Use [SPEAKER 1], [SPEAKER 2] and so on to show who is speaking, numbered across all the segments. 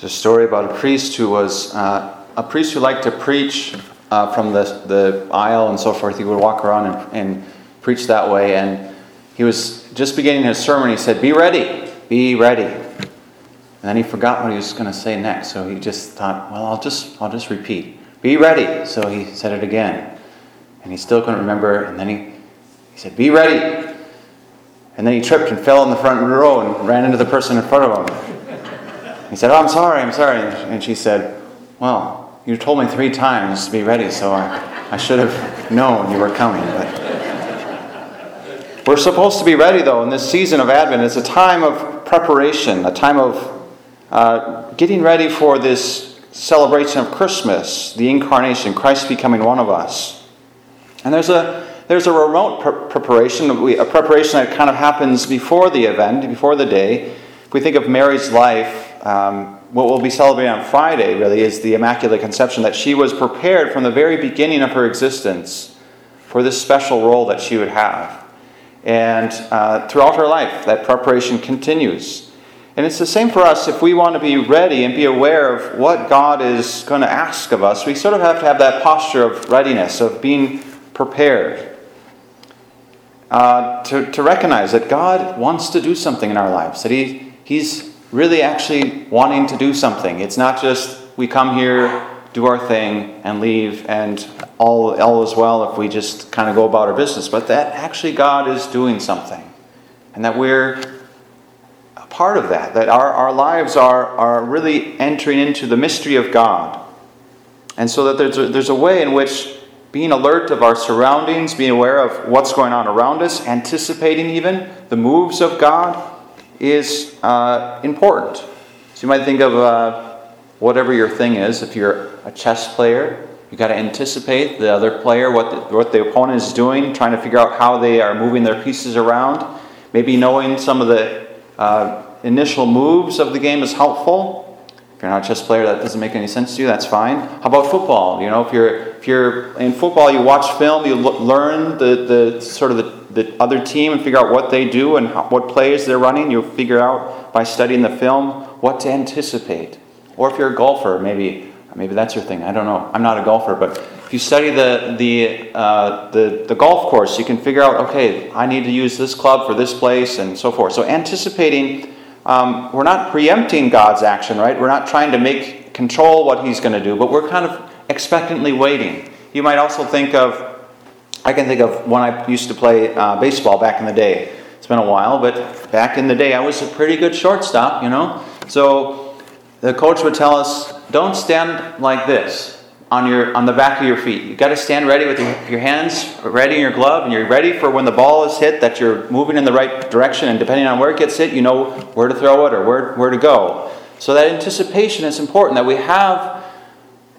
[SPEAKER 1] There's a story about a priest who was uh, a priest who liked to preach uh, from the, the aisle and so forth. He would walk around and, and preach that way. And he was just beginning his sermon. He said, Be ready, be ready. And then he forgot what he was going to say next. So he just thought, Well, I'll just, I'll just repeat. Be ready. So he said it again. And he still couldn't remember. And then he, he said, Be ready. And then he tripped and fell in the front row and ran into the person in front of him. He said, Oh, I'm sorry, I'm sorry. And she said, Well, you told me three times to be ready, so I, I should have known you were coming. But we're supposed to be ready, though, in this season of Advent. It's a time of preparation, a time of uh, getting ready for this celebration of Christmas, the incarnation, Christ becoming one of us. And there's a there's a remote pre- preparation, a preparation that kind of happens before the event, before the day. If we think of Mary's life, um, what we'll be celebrating on Friday really is the Immaculate Conception, that she was prepared from the very beginning of her existence for this special role that she would have. And uh, throughout her life, that preparation continues. And it's the same for us if we want to be ready and be aware of what God is going to ask of us. We sort of have to have that posture of readiness, of being prepared. Uh, to, to recognize that God wants to do something in our lives, that he, He's really actually wanting to do something. It's not just we come here, do our thing, and leave, and all, all is well if we just kind of go about our business, but that actually God is doing something. And that we're a part of that, that our, our lives are, are really entering into the mystery of God. And so that there's a, there's a way in which being alert of our surroundings, being aware of what's going on around us, anticipating even the moves of God, is uh, important. So you might think of uh, whatever your thing is. If you're a chess player, you got to anticipate the other player, what the, what the opponent is doing, trying to figure out how they are moving their pieces around. Maybe knowing some of the uh, initial moves of the game is helpful. If you're not a chess player, that doesn't make any sense to you. That's fine. How about football? You know, if you're if you're in football, you watch film, you learn the, the sort of the the other team and figure out what they do and how, what plays they're running. You'll figure out by studying the film what to anticipate. Or if you're a golfer, maybe maybe that's your thing. I don't know. I'm not a golfer, but if you study the the uh, the, the golf course, you can figure out okay, I need to use this club for this place and so forth. So anticipating. Um, we're not preempting God's action, right? We're not trying to make control what He's going to do, but we're kind of expectantly waiting. You might also think of I can think of when I used to play uh, baseball back in the day. It's been a while, but back in the day, I was a pretty good shortstop, you know. So the coach would tell us, "Don't stand like this on your on the back of your feet. You've got to stand ready with your, your hands ready in your glove, and you're ready for when the ball is hit that you're moving in the right direction. And depending on where it gets hit, you know where to throw it or where where to go. So that anticipation is important. That we have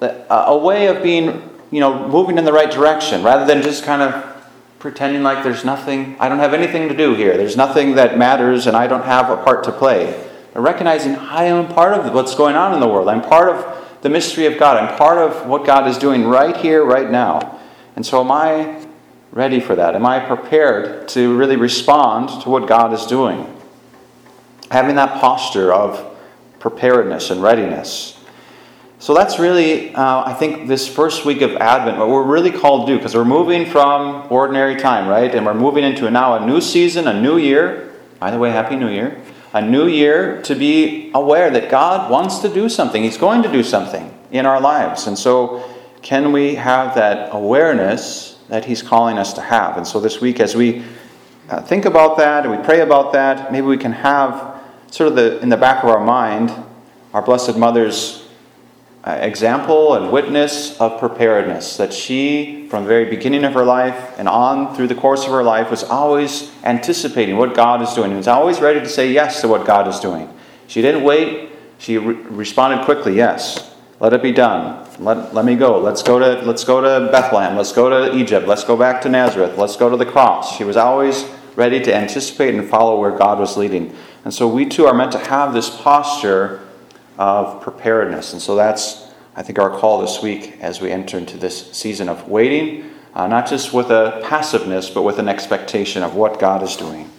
[SPEAKER 1] a way of being you know, moving in the right direction rather than just kind of pretending like there's nothing, I don't have anything to do here. There's nothing that matters and I don't have a part to play. But recognizing I am part of what's going on in the world. I'm part of the mystery of God. I'm part of what God is doing right here, right now. And so am I ready for that? Am I prepared to really respond to what God is doing? Having that posture of preparedness and readiness. So that's really, uh, I think, this first week of Advent, what we're really called to do, because we're moving from ordinary time, right? And we're moving into now a new season, a new year. By the way, Happy New Year. A new year to be aware that God wants to do something. He's going to do something in our lives. And so, can we have that awareness that He's calling us to have? And so, this week, as we uh, think about that and we pray about that, maybe we can have sort of the in the back of our mind our Blessed Mother's Uh, example and witness of preparedness. That she, from the very beginning of her life and on through the course of her life, was always anticipating what God is doing. and was always ready to say yes to what God is doing. She didn't wait. She re- responded quickly, yes. Let it be done. Let, let me go. Let's go to let's go to Bethlehem. Let's go to Egypt. Let's go back to Nazareth. Let's go to the cross. She was always ready to anticipate and follow where God was leading. And so we too are meant to have this posture of preparedness. And so that's, I think, our call this week as we enter into this season of waiting, uh, not just with a passiveness, but with an expectation of what God is doing.